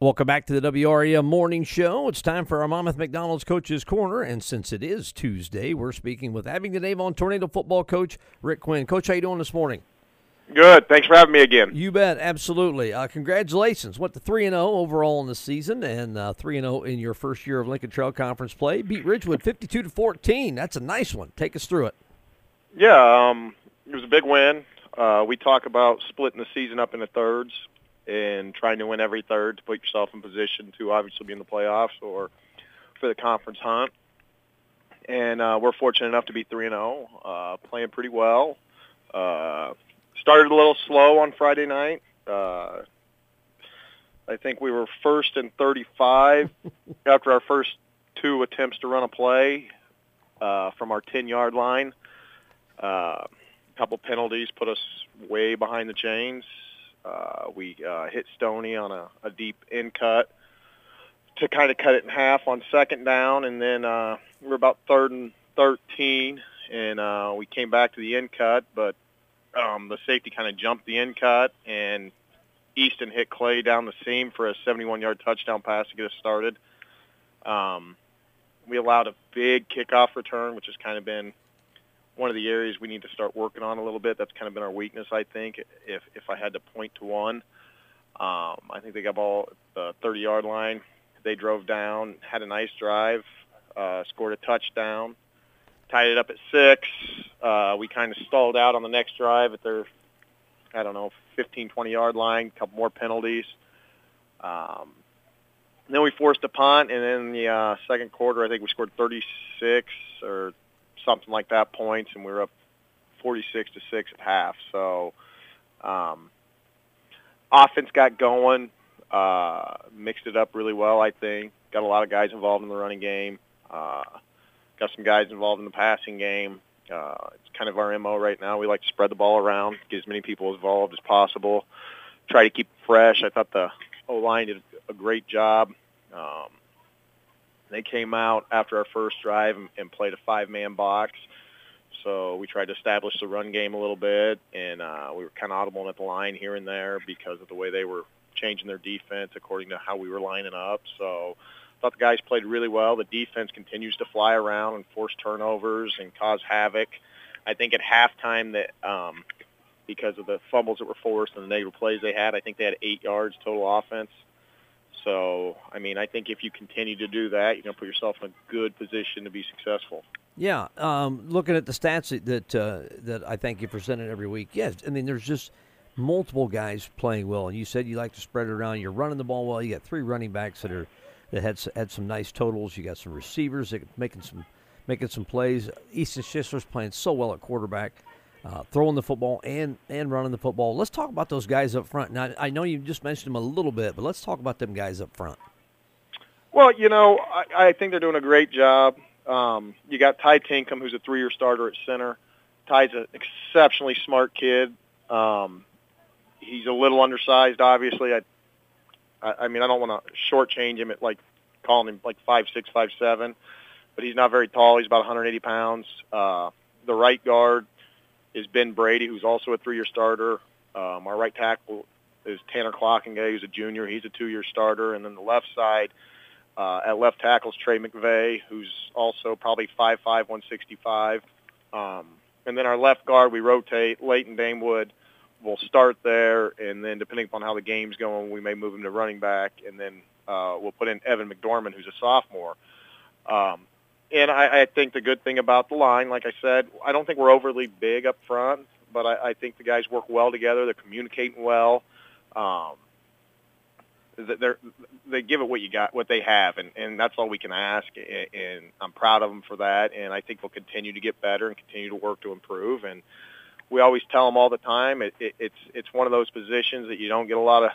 Welcome back to the WRAM Morning Show. It's time for our Monmouth McDonald's Coach's Corner, and since it is Tuesday, we're speaking with having the Abingdon Avon Tornado football coach Rick Quinn. Coach, how you doing this morning? Good. Thanks for having me again. You bet. Absolutely. Uh, congratulations. Went to three and zero overall in the season, and uh, three and zero in your first year of Lincoln Trail Conference play. Beat Ridgewood fifty-two to fourteen. That's a nice one. Take us through it. Yeah, um, it was a big win. Uh, we talk about splitting the season up into thirds and trying to win every third to put yourself in position to obviously be in the playoffs or for the conference hunt. And uh, we're fortunate enough to be three and zero, uh, playing pretty well. Uh, started a little slow on Friday night. Uh, I think we were first and 35 after our first two attempts to run a play uh, from our 10-yard line. Uh, a couple penalties put us way behind the chains. Uh, we uh, hit Stony on a, a deep in cut to kind of cut it in half on second down, and then uh, we were about third and 13, and uh, we came back to the in cut, but um, the safety kind of jumped the in cut, and Easton hit Clay down the seam for a 71-yard touchdown pass to get us started. Um, we allowed a big kickoff return, which has kind of been one of the areas we need to start working on a little bit. That's kind of been our weakness, I think. If if I had to point to one, um, I think they got ball the 30-yard line. They drove down, had a nice drive, uh, scored a touchdown, tied it up at six. Uh, we kind of stalled out on the next drive at their, I don't know, 15, 20-yard line. A couple more penalties. Um, then we forced a punt, and then the uh, second quarter, I think we scored 36 or something like that points, and we were up 46 to six at half. So um, offense got going, uh, mixed it up really well. I think got a lot of guys involved in the running game. Uh, got some guys involved in the passing game. Uh, it's kind of our mo right now. We like to spread the ball around, get as many people involved as possible, try to keep fresh. I thought the O line did a great job. Um, they came out after our first drive and, and played a five-man box. So we tried to establish the run game a little bit, and uh, we were kind of audible at the line here and there because of the way they were changing their defense according to how we were lining up. So I thought the guys played really well. The defense continues to fly around and force turnovers and cause havoc. I think at halftime that um, because of the fumbles that were forced and the negative plays they had, I think they had eight yards total offense. So, I mean, I think if you continue to do that, you're going to put yourself in a good position to be successful. Yeah, um, looking at the stats that uh, that I thank you for sending every week, yes, I mean, there's just multiple guys playing well, and you said you like to spread it around. You're running the ball well. You got three running backs that are that had had some nice totals. You got some receivers that making some making some plays. Easton Schistler's playing so well at quarterback uh, throwing the football and and running the football. Let's talk about those guys up front. Now, I know you just mentioned them a little bit, but let's talk about them guys up front. Well, you know, I, I think they're doing a great job. Um, you got Ty Tinkham, who's a three-year starter at center. Ty's an exceptionally smart kid. Um, he's a little undersized, obviously. I, I, I mean, I don't want to shortchange him at like calling him like five six, five seven, but he's not very tall. He's about 180 pounds. Uh, the right guard is Ben Brady, who's also a three-year starter. Um, our right tackle is Tanner Clockingay, who's a junior. He's a two-year starter. And then the left side, uh, at left tackle is Trey McVeigh, who's also probably 5'5", 165. Um, and then our left guard, we rotate. Leighton Damewood will start there, and then depending upon how the game's going, we may move him to running back, and then uh, we'll put in Evan McDormand, who's a sophomore. Um, and I, I think the good thing about the line, like I said, I don't think we're overly big up front, but I, I think the guys work well together. They're communicating well. Um, they're they give it what you got, what they have, and and that's all we can ask. And, I'm proud of them for that. And I think we'll continue to get better and continue to work to improve. And we always tell them all the time, it, it, it's it's one of those positions that you don't get a lot of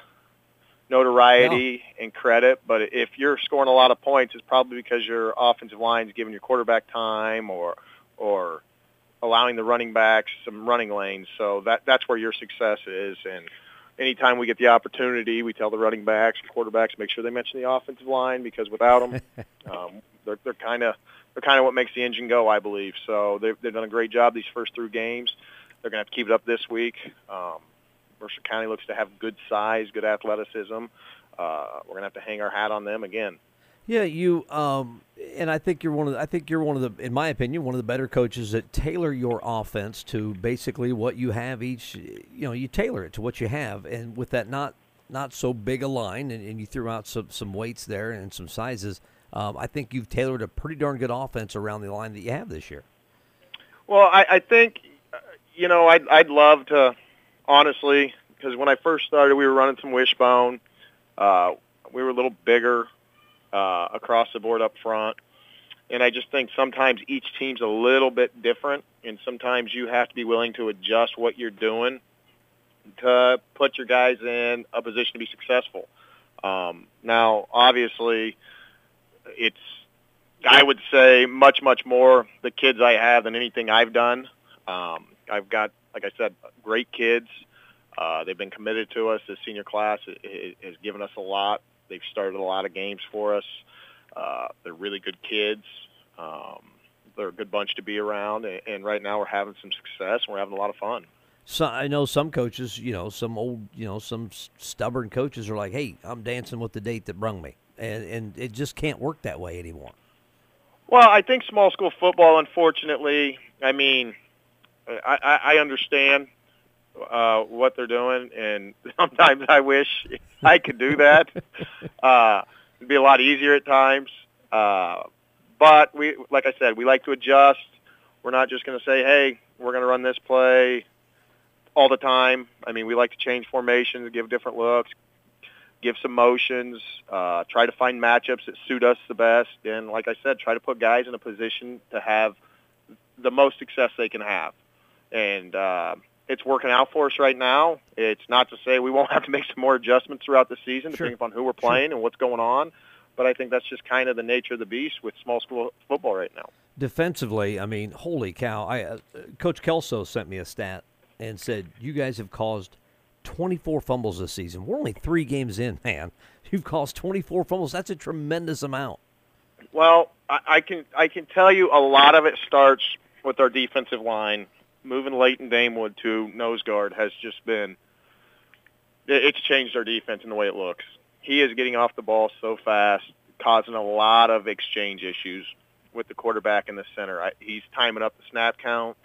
notoriety no. and credit. But if you're scoring a lot of points, it's probably because your offensive line is giving your quarterback time or or allowing the running backs some running lanes. So that that's where your success is. And anytime we get the opportunity, we tell the running backs quarterbacks make sure they mention the offensive line because without them, um, they're they're kind of they're kind of what makes the engine go, I believe. So they've they've done a great job these first three games. They're going to have to keep it up this week. Um, Mercer County looks to have good size, good athleticism. uh, we're gonna have to hang our hat on them again. Yeah, you um, and I think you're one of the, I think you're one of the in my opinion one of the better coaches that tailor your offense to basically what you have each you know you tailor it to what you have and with that not not so big a line and, and you threw out some some weights there and some sizes um, I think you've tailored a pretty darn good offense around the line that you have this year. Well, I, I think uh, you know I'd I'd love to honestly because when I first started we were running some wishbone uh, we were a little bigger uh, across the board up front. And I just think sometimes each team's a little bit different, and sometimes you have to be willing to adjust what you're doing to put your guys in a position to be successful. Um, now, obviously, it's I would say much much more the kids I have than anything I've done. Um, I've got, like I said, great kids. Uh, they've been committed to us. The senior class has given us a lot. They've started a lot of games for us. Uh, they're really good kids. Um, they're a good bunch to be around, and, and right now we're having some success. and We're having a lot of fun. So I know some coaches, you know, some old, you know, some stubborn coaches are like, "Hey, I'm dancing with the date that brung me," and and it just can't work that way anymore. Well, I think small school football, unfortunately, I mean, I, I understand uh, what they're doing, and sometimes I wish I could do that. uh, it'd be a lot easier at times. Uh, but we, like I said, we like to adjust. We're not just going to say, "Hey, we're going to run this play all the time." I mean, we like to change formations, give different looks, give some motions, uh, try to find matchups that suit us the best, and like I said, try to put guys in a position to have the most success they can have. And uh, it's working out for us right now. It's not to say we won't have to make some more adjustments throughout the season, sure. depending upon who we're playing sure. and what's going on. But I think that's just kind of the nature of the beast with small school football right now. Defensively, I mean, holy cow! I uh, Coach Kelso sent me a stat and said you guys have caused 24 fumbles this season. We're only three games in, man. You've caused 24 fumbles. That's a tremendous amount. Well, I, I can I can tell you a lot of it starts with our defensive line moving Leighton Damewood to nose guard has just been it's changed our defense in the way it looks. He is getting off the ball so fast, causing a lot of exchange issues with the quarterback in the center. I, he's timing up the snap count.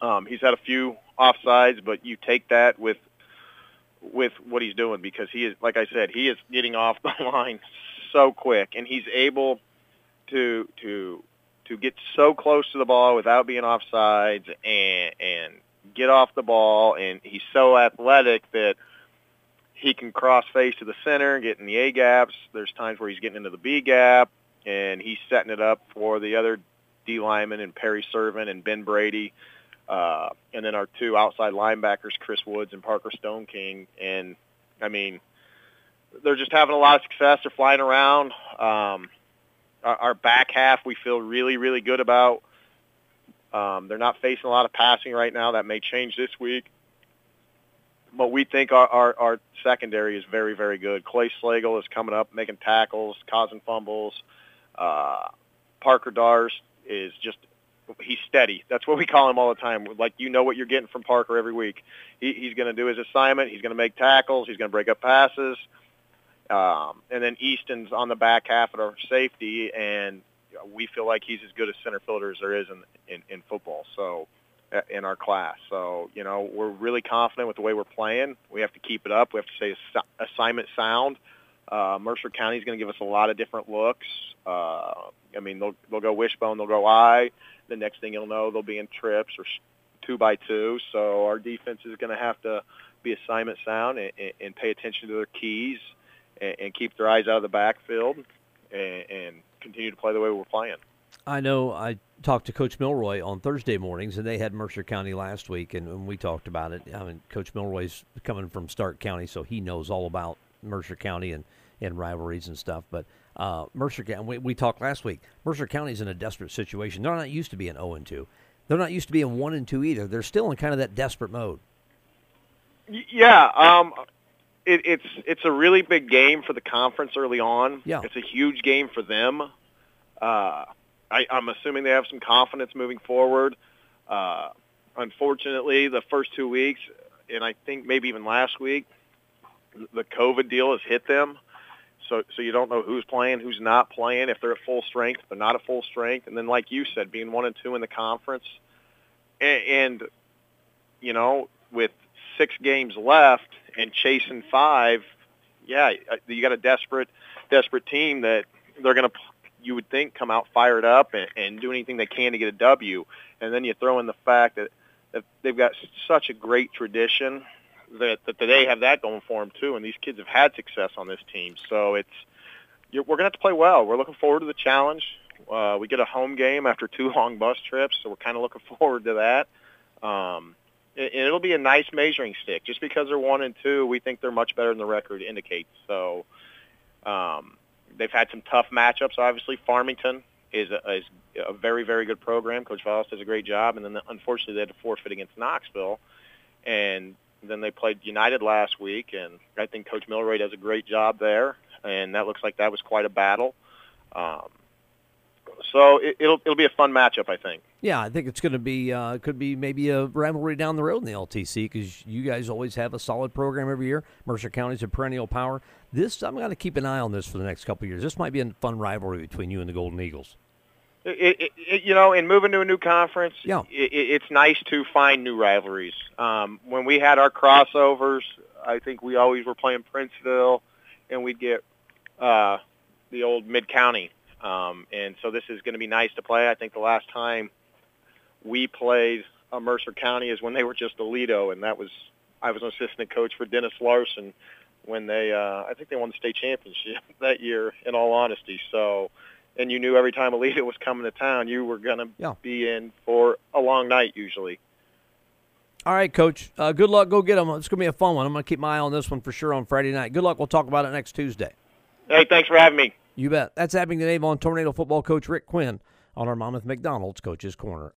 Um, he's had a few offsides, but you take that with with what he's doing because he is, like I said, he is getting off the line so quick, and he's able to to to get so close to the ball without being offsides and and get off the ball and he's so athletic that he can cross face to the center, get in the A gaps. There's times where he's getting into the B gap and he's setting it up for the other D lineman and Perry Servant and Ben Brady. Uh, and then our two outside linebackers, Chris Woods and Parker Stone King. And I mean, they're just having a lot of success. They're flying around. Um, our, our back half we feel really, really good about. Um, they're not facing a lot of passing right now. That may change this week. But we think our, our, our secondary is very, very good. Clay Slagle is coming up, making tackles, causing fumbles. Uh, Parker Dars is just he's steady. That's what we call him all the time. Like you know what you're getting from Parker every week. He, he's going to do his assignment. He's going to make tackles. He's going to break up passes. Um, and then Easton's on the back half of our safety, and we feel like he's as good a center fielder as there is in, in, in football. So uh, in our class. So, you know, we're really confident with the way we're playing. We have to keep it up. We have to stay assignment sound. Uh, Mercer County is going to give us a lot of different looks. Uh, I mean, they'll, they'll go wishbone, they'll go eye. The next thing you'll know, they'll be in trips or two by two. So our defense is going to have to be assignment sound and, and pay attention to their keys and, and keep their eyes out of the backfield and, and continue to play the way we're playing. I know I talked to Coach Milroy on Thursday mornings, and they had Mercer County last week, and, and we talked about it. I mean, Coach Milroy's coming from Stark County, so he knows all about Mercer County and, and rivalries and stuff. But uh, Mercer County, we, we talked last week. Mercer County's in a desperate situation. They're not used to being 0 and 2. They're not used to being 1 and 2 either. They're still in kind of that desperate mode. Yeah, um, it, it's it's a really big game for the conference early on. Yeah. It's a huge game for them. Uh, I, I'm assuming they have some confidence moving forward. Uh, unfortunately, the first two weeks, and I think maybe even last week, the COVID deal has hit them. So, so you don't know who's playing, who's not playing, if they're at full strength, if they're not at full strength. And then, like you said, being one and two in the conference, and, and you know, with six games left and chasing five, yeah, you got a desperate, desperate team that they're going to, you would think, come out fired up and, and do anything they can to get a W. And then you throw in the fact that, that they've got such a great tradition that, that they have that going for them too. And these kids have had success on this team, so it's you're, we're going to have to play well. We're looking forward to the challenge. Uh, we get a home game after two long bus trips, so we're kind of looking forward to that. Um, it'll be a nice measuring stick. Just because they're one and two, we think they're much better than the record indicates. So um, they've had some tough matchups. Obviously, Farmington is a, is a very, very good program. Coach Vallis does a great job, and then unfortunately they had to forfeit against Knoxville. And then they played United last week, and I think Coach Milroy does a great job there, and that looks like that was quite a battle. Um, so it, will it'll be a fun matchup, I think. Yeah, I think it's going to be uh, could be maybe a rivalry down the road in the LTC because you guys always have a solid program every year. Mercer County's a perennial power. This I'm going to keep an eye on this for the next couple of years. This might be a fun rivalry between you and the Golden Eagles. It, it, you know, in moving to a new conference, yeah. It, it's nice to find new rivalries. Um, when we had our crossovers, I think we always were playing Princeville, and we'd get uh, the old Mid County. Um, and so this is going to be nice to play. I think the last time we played uh, Mercer County is when they were just Aledo, and that was I was an assistant coach for Dennis Larson when they uh, I think they won the state championship that year. In all honesty, so and you knew every time Aledo was coming to town, you were going to yeah. be in for a long night usually. All right, Coach. Uh, good luck. Go get them. It's going to be a fun one. I'm going to keep my eye on this one for sure on Friday night. Good luck. We'll talk about it next Tuesday. Hey, thanks for having me. You bet. That's Abingdon Avon Tornado football coach Rick Quinn on our Monmouth McDonald's Coach's Corner.